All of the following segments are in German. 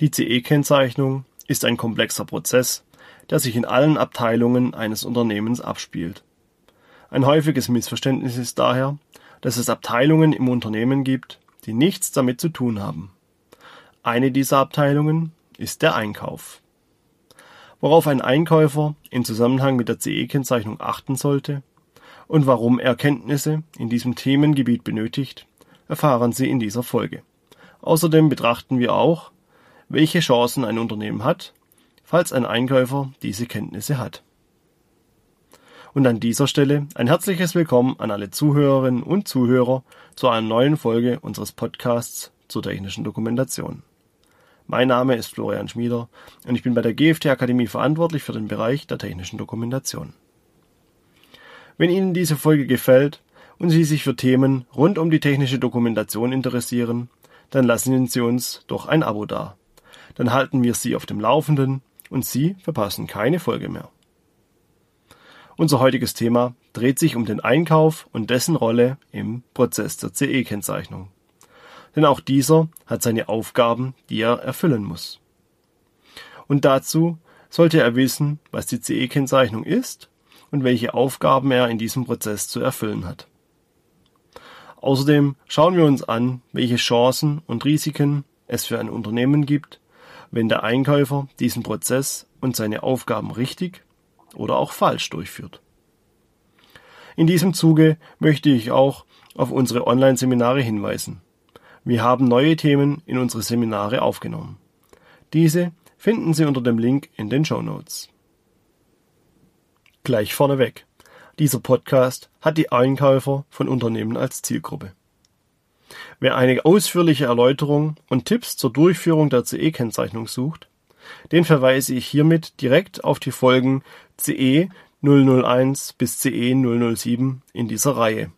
Die CE-Kennzeichnung ist ein komplexer Prozess, der sich in allen Abteilungen eines Unternehmens abspielt. Ein häufiges Missverständnis ist daher, dass es Abteilungen im Unternehmen gibt, die nichts damit zu tun haben. Eine dieser Abteilungen ist der Einkauf. Worauf ein Einkäufer in Zusammenhang mit der CE-Kennzeichnung achten sollte und warum er Kenntnisse in diesem Themengebiet benötigt, erfahren Sie in dieser Folge. Außerdem betrachten wir auch, welche Chancen ein Unternehmen hat, falls ein Einkäufer diese Kenntnisse hat. Und an dieser Stelle ein herzliches Willkommen an alle Zuhörerinnen und Zuhörer zu einer neuen Folge unseres Podcasts zur technischen Dokumentation. Mein Name ist Florian Schmieder und ich bin bei der GFT Akademie verantwortlich für den Bereich der technischen Dokumentation. Wenn Ihnen diese Folge gefällt und Sie sich für Themen rund um die technische Dokumentation interessieren, dann lassen Sie uns doch ein Abo da. Dann halten wir Sie auf dem Laufenden und Sie verpassen keine Folge mehr. Unser heutiges Thema dreht sich um den Einkauf und dessen Rolle im Prozess der CE-Kennzeichnung. Denn auch dieser hat seine Aufgaben, die er erfüllen muss. Und dazu sollte er wissen, was die CE-Kennzeichnung ist und welche Aufgaben er in diesem Prozess zu erfüllen hat. Außerdem schauen wir uns an, welche Chancen und Risiken es für ein Unternehmen gibt, wenn der Einkäufer diesen Prozess und seine Aufgaben richtig oder auch falsch durchführt. In diesem Zuge möchte ich auch auf unsere Online-Seminare hinweisen. Wir haben neue Themen in unsere Seminare aufgenommen. Diese finden Sie unter dem Link in den Show Notes. Gleich vorneweg. Dieser Podcast hat die Einkäufer von Unternehmen als Zielgruppe. Wer eine ausführliche Erläuterung und Tipps zur Durchführung der CE-Kennzeichnung sucht, den verweise ich hiermit direkt auf die Folgen CE 001 bis CE 007 in dieser Reihe.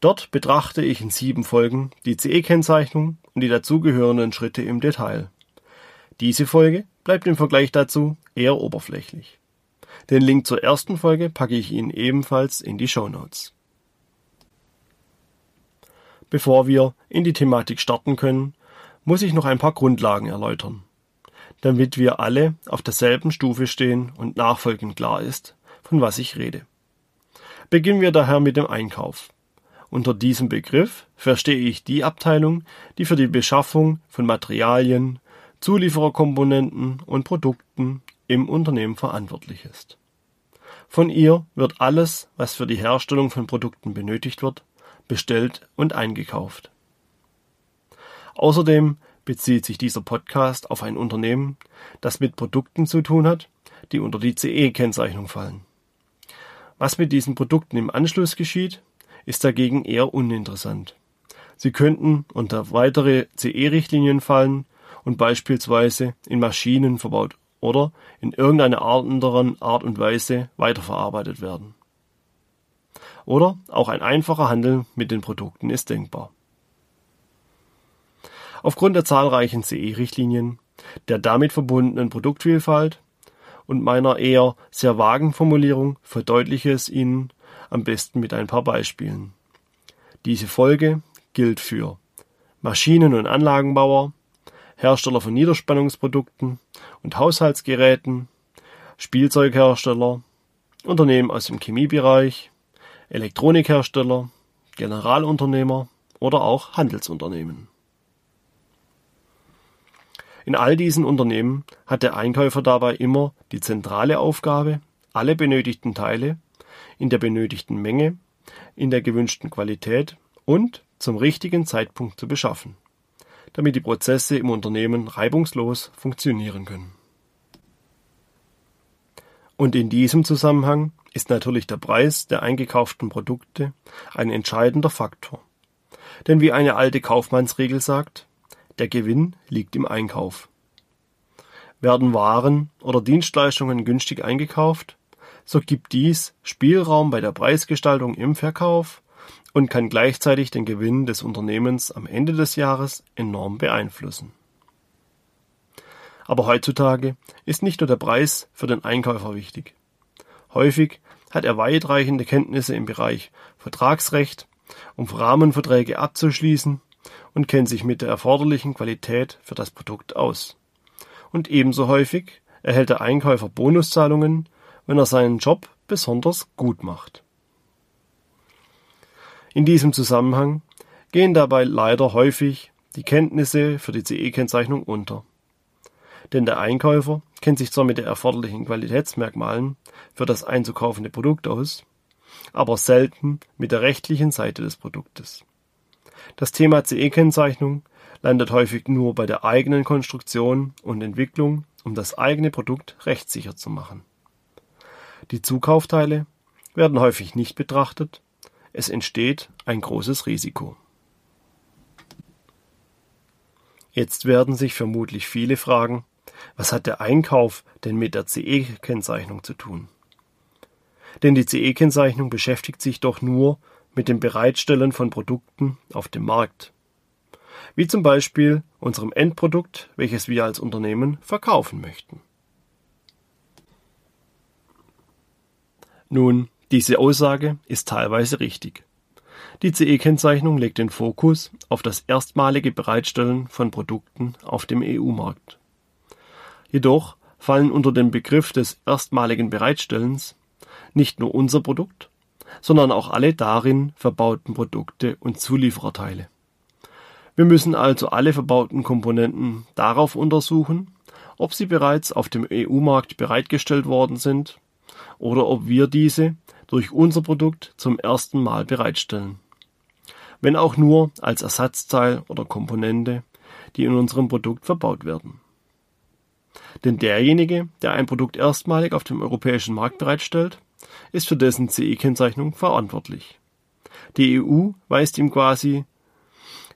Dort betrachte ich in sieben Folgen die CE-Kennzeichnung und die dazugehörenden Schritte im Detail. Diese Folge bleibt im Vergleich dazu eher oberflächlich. Den Link zur ersten Folge packe ich Ihnen ebenfalls in die Show Notes. Bevor wir in die Thematik starten können, muss ich noch ein paar Grundlagen erläutern, damit wir alle auf derselben Stufe stehen und nachfolgend klar ist, von was ich rede. Beginnen wir daher mit dem Einkauf. Unter diesem Begriff verstehe ich die Abteilung, die für die Beschaffung von Materialien, Zuliefererkomponenten und Produkten im Unternehmen verantwortlich ist. Von ihr wird alles, was für die Herstellung von Produkten benötigt wird, bestellt und eingekauft. Außerdem bezieht sich dieser Podcast auf ein Unternehmen, das mit Produkten zu tun hat, die unter die CE-Kennzeichnung fallen. Was mit diesen Produkten im Anschluss geschieht, ist dagegen eher uninteressant. Sie könnten unter weitere CE-Richtlinien fallen und beispielsweise in Maschinen verbaut oder in irgendeiner anderen Art und Weise weiterverarbeitet werden. Oder auch ein einfacher Handel mit den Produkten ist denkbar. Aufgrund der zahlreichen CE-Richtlinien, der damit verbundenen Produktvielfalt und meiner eher sehr vagen Formulierung verdeutliche es Ihnen am besten mit ein paar Beispielen. Diese Folge gilt für Maschinen- und Anlagenbauer, Hersteller von Niederspannungsprodukten und Haushaltsgeräten, Spielzeughersteller, Unternehmen aus dem Chemiebereich, Elektronikhersteller, Generalunternehmer oder auch Handelsunternehmen. In all diesen Unternehmen hat der Einkäufer dabei immer die zentrale Aufgabe, alle benötigten Teile in der benötigten Menge, in der gewünschten Qualität und zum richtigen Zeitpunkt zu beschaffen damit die Prozesse im Unternehmen reibungslos funktionieren können. Und in diesem Zusammenhang ist natürlich der Preis der eingekauften Produkte ein entscheidender Faktor. Denn wie eine alte Kaufmannsregel sagt, der Gewinn liegt im Einkauf. Werden Waren oder Dienstleistungen günstig eingekauft, so gibt dies Spielraum bei der Preisgestaltung im Verkauf und kann gleichzeitig den Gewinn des Unternehmens am Ende des Jahres enorm beeinflussen. Aber heutzutage ist nicht nur der Preis für den Einkäufer wichtig. Häufig hat er weitreichende Kenntnisse im Bereich Vertragsrecht, um Rahmenverträge abzuschließen und kennt sich mit der erforderlichen Qualität für das Produkt aus. Und ebenso häufig erhält der Einkäufer Bonuszahlungen, wenn er seinen Job besonders gut macht. In diesem Zusammenhang gehen dabei leider häufig die Kenntnisse für die CE-Kennzeichnung unter. Denn der Einkäufer kennt sich zwar mit den erforderlichen Qualitätsmerkmalen für das einzukaufende Produkt aus, aber selten mit der rechtlichen Seite des Produktes. Das Thema CE-Kennzeichnung landet häufig nur bei der eigenen Konstruktion und Entwicklung, um das eigene Produkt rechtssicher zu machen. Die Zukaufteile werden häufig nicht betrachtet, es entsteht ein großes Risiko. Jetzt werden sich vermutlich viele fragen, was hat der Einkauf denn mit der CE-Kennzeichnung zu tun? Denn die CE-Kennzeichnung beschäftigt sich doch nur mit dem Bereitstellen von Produkten auf dem Markt. Wie zum Beispiel unserem Endprodukt, welches wir als Unternehmen verkaufen möchten. Nun, diese Aussage ist teilweise richtig. Die CE-Kennzeichnung legt den Fokus auf das erstmalige Bereitstellen von Produkten auf dem EU-Markt. Jedoch fallen unter den Begriff des erstmaligen Bereitstellens nicht nur unser Produkt, sondern auch alle darin verbauten Produkte und Zuliefererteile. Wir müssen also alle verbauten Komponenten darauf untersuchen, ob sie bereits auf dem EU-Markt bereitgestellt worden sind oder ob wir diese durch unser Produkt zum ersten Mal bereitstellen. Wenn auch nur als Ersatzteil oder Komponente, die in unserem Produkt verbaut werden. Denn derjenige, der ein Produkt erstmalig auf dem europäischen Markt bereitstellt, ist für dessen CE-Kennzeichnung verantwortlich. Die EU weist ihm quasi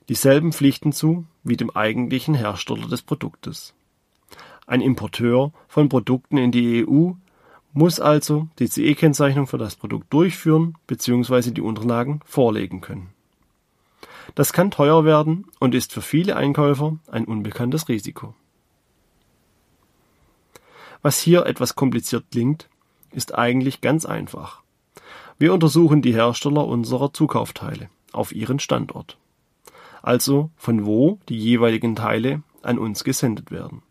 dieselben Pflichten zu wie dem eigentlichen Hersteller des Produktes. Ein Importeur von Produkten in die EU muss also die CE-Kennzeichnung für das Produkt durchführen bzw. die Unterlagen vorlegen können. Das kann teuer werden und ist für viele Einkäufer ein unbekanntes Risiko. Was hier etwas kompliziert klingt, ist eigentlich ganz einfach. Wir untersuchen die Hersteller unserer Zukaufteile auf ihren Standort. Also von wo die jeweiligen Teile an uns gesendet werden.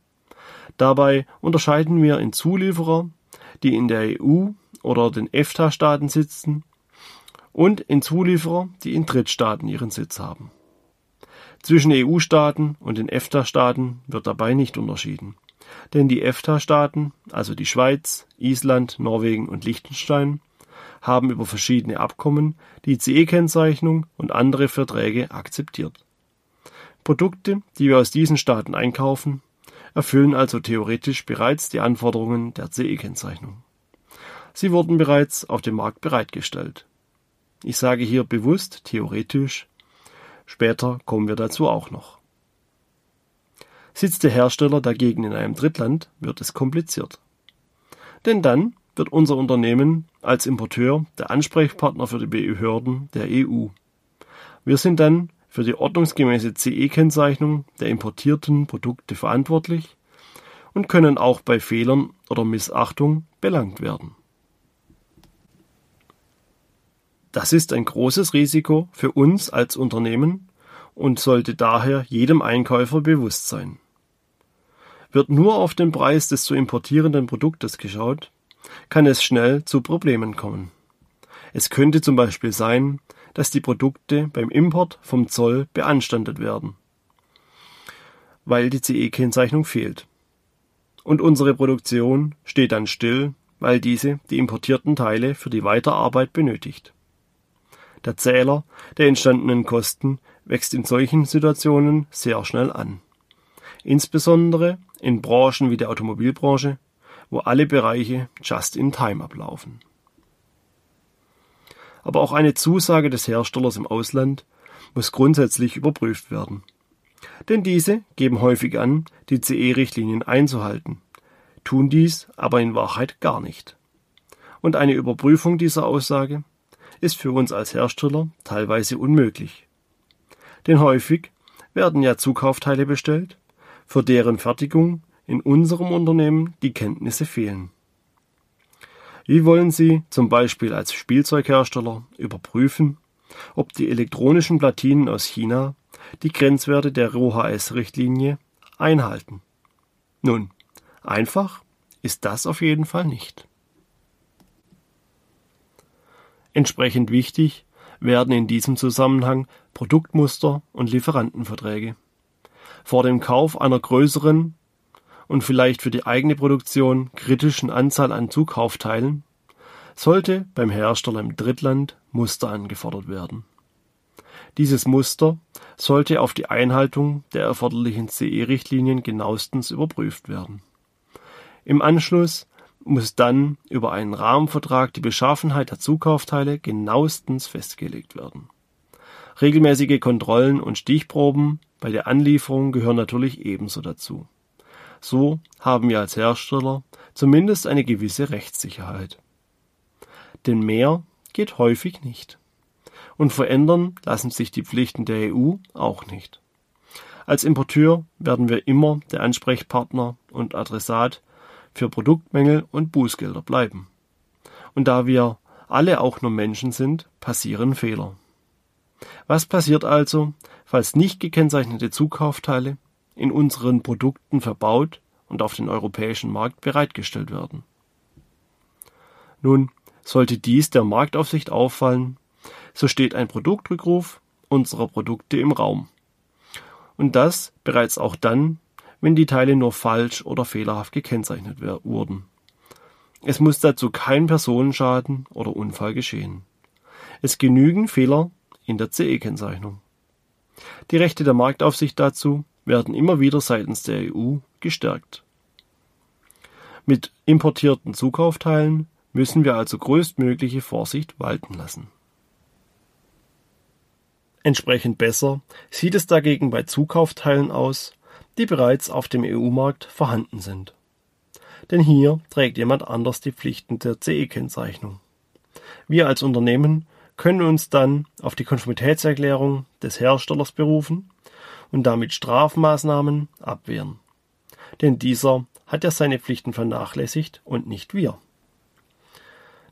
Dabei unterscheiden wir in Zulieferer, die in der EU oder den EFTA-Staaten sitzen, und in Zulieferer, die in Drittstaaten ihren Sitz haben. Zwischen EU-Staaten und den EFTA-Staaten wird dabei nicht unterschieden denn die EFTA-Staaten, also die Schweiz, Island, Norwegen und Liechtenstein, haben über verschiedene Abkommen die CE-Kennzeichnung und andere Verträge akzeptiert. Produkte, die wir aus diesen Staaten einkaufen, erfüllen also theoretisch bereits die Anforderungen der CE-Kennzeichnung. Sie wurden bereits auf dem Markt bereitgestellt. Ich sage hier bewusst theoretisch, später kommen wir dazu auch noch. Sitzt der Hersteller dagegen in einem Drittland, wird es kompliziert. Denn dann wird unser Unternehmen als Importeur der Ansprechpartner für die Behörden der EU. Wir sind dann für die ordnungsgemäße CE-Kennzeichnung der importierten Produkte verantwortlich und können auch bei Fehlern oder Missachtung belangt werden. Das ist ein großes Risiko für uns als Unternehmen und sollte daher jedem Einkäufer bewusst sein. Wird nur auf den Preis des zu importierenden Produktes geschaut, kann es schnell zu Problemen kommen. Es könnte zum Beispiel sein, dass die Produkte beim Import vom Zoll beanstandet werden, weil die CE-Kennzeichnung fehlt. Und unsere Produktion steht dann still, weil diese die importierten Teile für die Weiterarbeit benötigt. Der Zähler der entstandenen Kosten wächst in solchen Situationen sehr schnell an. Insbesondere in Branchen wie der Automobilbranche, wo alle Bereiche just in time ablaufen. Aber auch eine Zusage des Herstellers im Ausland muss grundsätzlich überprüft werden. Denn diese geben häufig an, die CE-Richtlinien einzuhalten, tun dies aber in Wahrheit gar nicht. Und eine Überprüfung dieser Aussage ist für uns als Hersteller teilweise unmöglich. Denn häufig werden ja Zukaufteile bestellt, für deren Fertigung in unserem Unternehmen die Kenntnisse fehlen. Wie wollen Sie zum Beispiel als Spielzeughersteller überprüfen, ob die elektronischen Platinen aus China die Grenzwerte der RoHS-Richtlinie einhalten. Nun, einfach ist das auf jeden Fall nicht. Entsprechend wichtig werden in diesem Zusammenhang Produktmuster und Lieferantenverträge. Vor dem Kauf einer größeren und vielleicht für die eigene Produktion kritischen Anzahl an Zukaufteilen sollte beim Hersteller im Drittland Muster angefordert werden. Dieses Muster sollte auf die Einhaltung der erforderlichen CE-Richtlinien genauestens überprüft werden. Im Anschluss muss dann über einen Rahmenvertrag die Beschaffenheit der Zukaufteile genauestens festgelegt werden. Regelmäßige Kontrollen und Stichproben bei der Anlieferung gehören natürlich ebenso dazu. So haben wir als Hersteller zumindest eine gewisse Rechtssicherheit. Denn mehr geht häufig nicht. Und verändern lassen sich die Pflichten der EU auch nicht. Als Importeur werden wir immer der Ansprechpartner und Adressat für Produktmängel und Bußgelder bleiben. Und da wir alle auch nur Menschen sind, passieren Fehler. Was passiert also, falls nicht gekennzeichnete Zukaufteile in unseren Produkten verbaut und auf den europäischen Markt bereitgestellt werden? Nun, sollte dies der Marktaufsicht auffallen, so steht ein Produktrückruf unserer Produkte im Raum. Und das bereits auch dann, wenn die Teile nur falsch oder fehlerhaft gekennzeichnet wurden. Es muss dazu kein Personenschaden oder Unfall geschehen. Es genügen Fehler in der CE-Kennzeichnung. Die Rechte der Marktaufsicht dazu werden immer wieder seitens der EU gestärkt. Mit importierten Zukaufteilen müssen wir also größtmögliche Vorsicht walten lassen. Entsprechend besser sieht es dagegen bei Zukaufteilen aus, die bereits auf dem EU-Markt vorhanden sind. Denn hier trägt jemand anders die Pflichten der CE-Kennzeichnung. Wir als Unternehmen können uns dann auf die Konformitätserklärung des Herstellers berufen und damit Strafmaßnahmen abwehren. Denn dieser hat ja seine Pflichten vernachlässigt und nicht wir.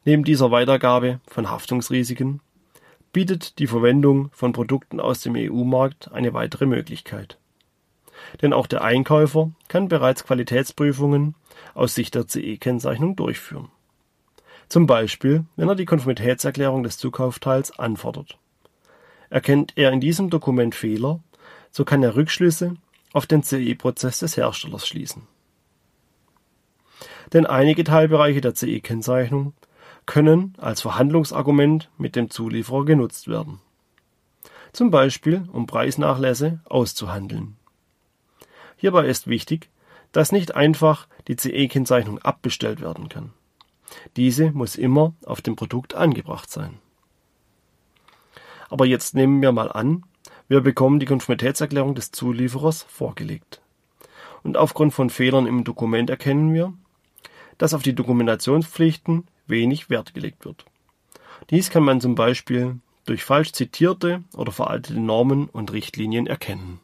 Neben dieser Weitergabe von Haftungsrisiken bietet die Verwendung von Produkten aus dem EU-Markt eine weitere Möglichkeit. Denn auch der Einkäufer kann bereits Qualitätsprüfungen aus Sicht der CE-Kennzeichnung durchführen. Zum Beispiel, wenn er die Konformitätserklärung des Zukaufteils anfordert. Erkennt er in diesem Dokument Fehler, so kann er Rückschlüsse auf den CE-Prozess des Herstellers schließen. Denn einige Teilbereiche der CE-Kennzeichnung können als Verhandlungsargument mit dem Zulieferer genutzt werden. Zum Beispiel, um Preisnachlässe auszuhandeln. Hierbei ist wichtig, dass nicht einfach die CE-Kennzeichnung abbestellt werden kann. Diese muss immer auf dem Produkt angebracht sein. Aber jetzt nehmen wir mal an, wir bekommen die Konformitätserklärung des Zulieferers vorgelegt. Und aufgrund von Fehlern im Dokument erkennen wir, dass auf die Dokumentationspflichten wenig Wert gelegt wird. Dies kann man zum Beispiel durch falsch zitierte oder veraltete Normen und Richtlinien erkennen.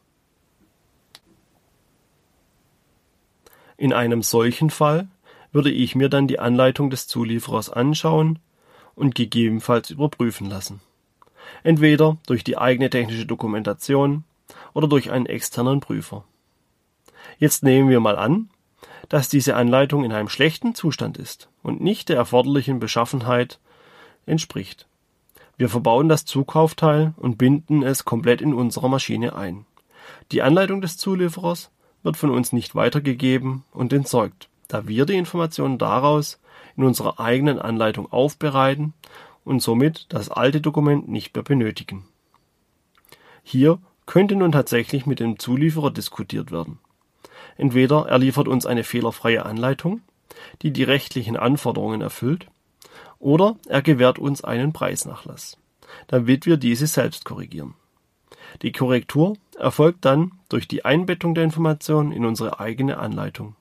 In einem solchen Fall würde ich mir dann die Anleitung des Zulieferers anschauen und gegebenenfalls überprüfen lassen. Entweder durch die eigene technische Dokumentation oder durch einen externen Prüfer. Jetzt nehmen wir mal an, dass diese Anleitung in einem schlechten Zustand ist und nicht der erforderlichen Beschaffenheit entspricht. Wir verbauen das Zukaufteil und binden es komplett in unserer Maschine ein. Die Anleitung des Zulieferers wird von uns nicht weitergegeben und entsorgt, da wir die Informationen daraus in unserer eigenen Anleitung aufbereiten und somit das alte Dokument nicht mehr benötigen. Hier könnte nun tatsächlich mit dem Zulieferer diskutiert werden. Entweder er liefert uns eine fehlerfreie Anleitung, die die rechtlichen Anforderungen erfüllt, oder er gewährt uns einen Preisnachlass, damit wir diese selbst korrigieren. Die Korrektur erfolgt dann durch die Einbettung der Informationen in unsere eigene Anleitung.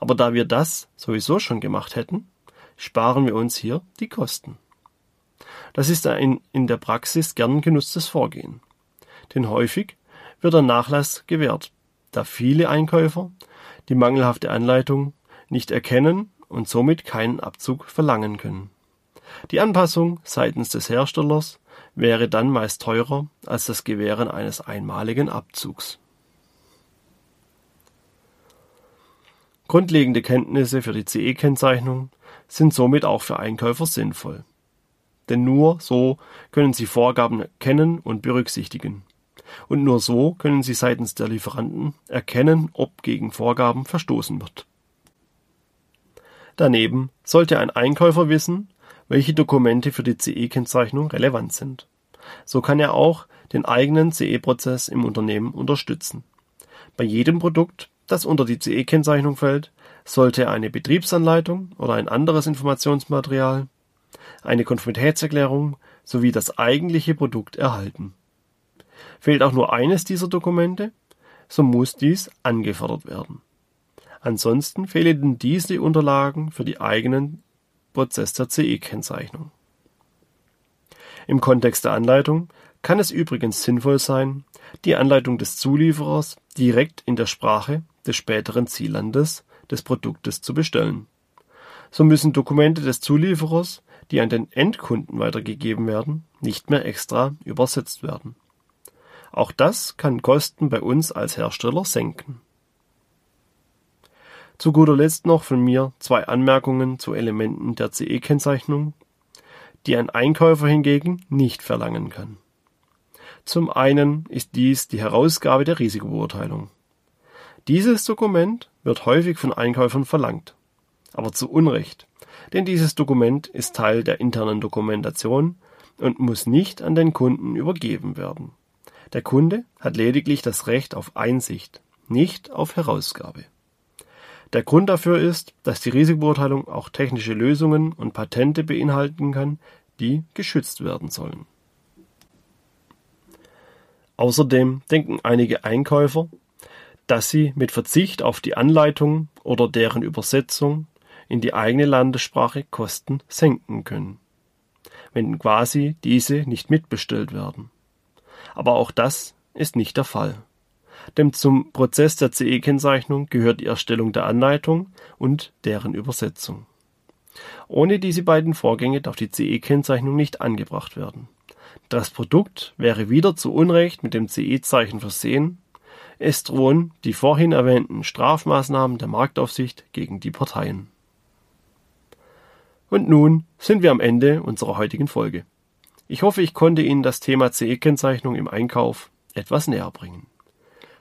Aber da wir das sowieso schon gemacht hätten, sparen wir uns hier die Kosten. Das ist ein in der Praxis gern genutztes Vorgehen. Denn häufig wird der Nachlass gewährt, da viele Einkäufer die mangelhafte Anleitung nicht erkennen und somit keinen Abzug verlangen können. Die Anpassung seitens des Herstellers wäre dann meist teurer als das Gewähren eines einmaligen Abzugs. Grundlegende Kenntnisse für die CE-Kennzeichnung sind somit auch für Einkäufer sinnvoll. Denn nur so können sie Vorgaben erkennen und berücksichtigen. Und nur so können sie seitens der Lieferanten erkennen, ob gegen Vorgaben verstoßen wird. Daneben sollte ein Einkäufer wissen, welche Dokumente für die CE-Kennzeichnung relevant sind. So kann er auch den eigenen CE-Prozess im Unternehmen unterstützen. Bei jedem Produkt, das unter die CE-Kennzeichnung fällt, sollte eine Betriebsanleitung oder ein anderes Informationsmaterial, eine Konformitätserklärung sowie das eigentliche Produkt erhalten. Fehlt auch nur eines dieser Dokumente, so muss dies angefordert werden. Ansonsten fehlen diese Unterlagen für die eigenen Prozess der CE-Kennzeichnung. Im Kontext der Anleitung kann es übrigens sinnvoll sein, die Anleitung des Zulieferers direkt in der Sprache des späteren Ziellandes des Produktes zu bestellen. So müssen Dokumente des Zulieferers, die an den Endkunden weitergegeben werden, nicht mehr extra übersetzt werden. Auch das kann Kosten bei uns als Hersteller senken. Zu guter Letzt noch von mir zwei Anmerkungen zu Elementen der CE-Kennzeichnung, die ein Einkäufer hingegen nicht verlangen kann. Zum einen ist dies die Herausgabe der Risikobeurteilung. Dieses Dokument wird häufig von Einkäufern verlangt, aber zu Unrecht, denn dieses Dokument ist Teil der internen Dokumentation und muss nicht an den Kunden übergeben werden. Der Kunde hat lediglich das Recht auf Einsicht, nicht auf Herausgabe. Der Grund dafür ist, dass die Risikobeurteilung auch technische Lösungen und Patente beinhalten kann, die geschützt werden sollen. Außerdem denken einige Einkäufer, dass sie mit Verzicht auf die Anleitung oder deren Übersetzung in die eigene Landessprache Kosten senken können, wenn quasi diese nicht mitbestellt werden. Aber auch das ist nicht der Fall denn zum Prozess der CE-Kennzeichnung gehört die Erstellung der Anleitung und deren Übersetzung. Ohne diese beiden Vorgänge darf die CE-Kennzeichnung nicht angebracht werden. Das Produkt wäre wieder zu Unrecht mit dem CE-Zeichen versehen. Es drohen die vorhin erwähnten Strafmaßnahmen der Marktaufsicht gegen die Parteien. Und nun sind wir am Ende unserer heutigen Folge. Ich hoffe, ich konnte Ihnen das Thema CE-Kennzeichnung im Einkauf etwas näher bringen.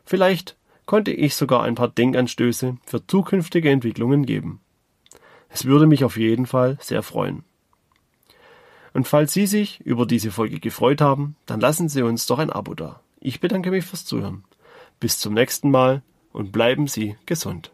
Vielleicht konnte ich sogar ein paar Denkanstöße für zukünftige Entwicklungen geben. Es würde mich auf jeden Fall sehr freuen. Und falls Sie sich über diese Folge gefreut haben, dann lassen Sie uns doch ein Abo da. Ich bedanke mich fürs Zuhören. Bis zum nächsten Mal und bleiben Sie gesund.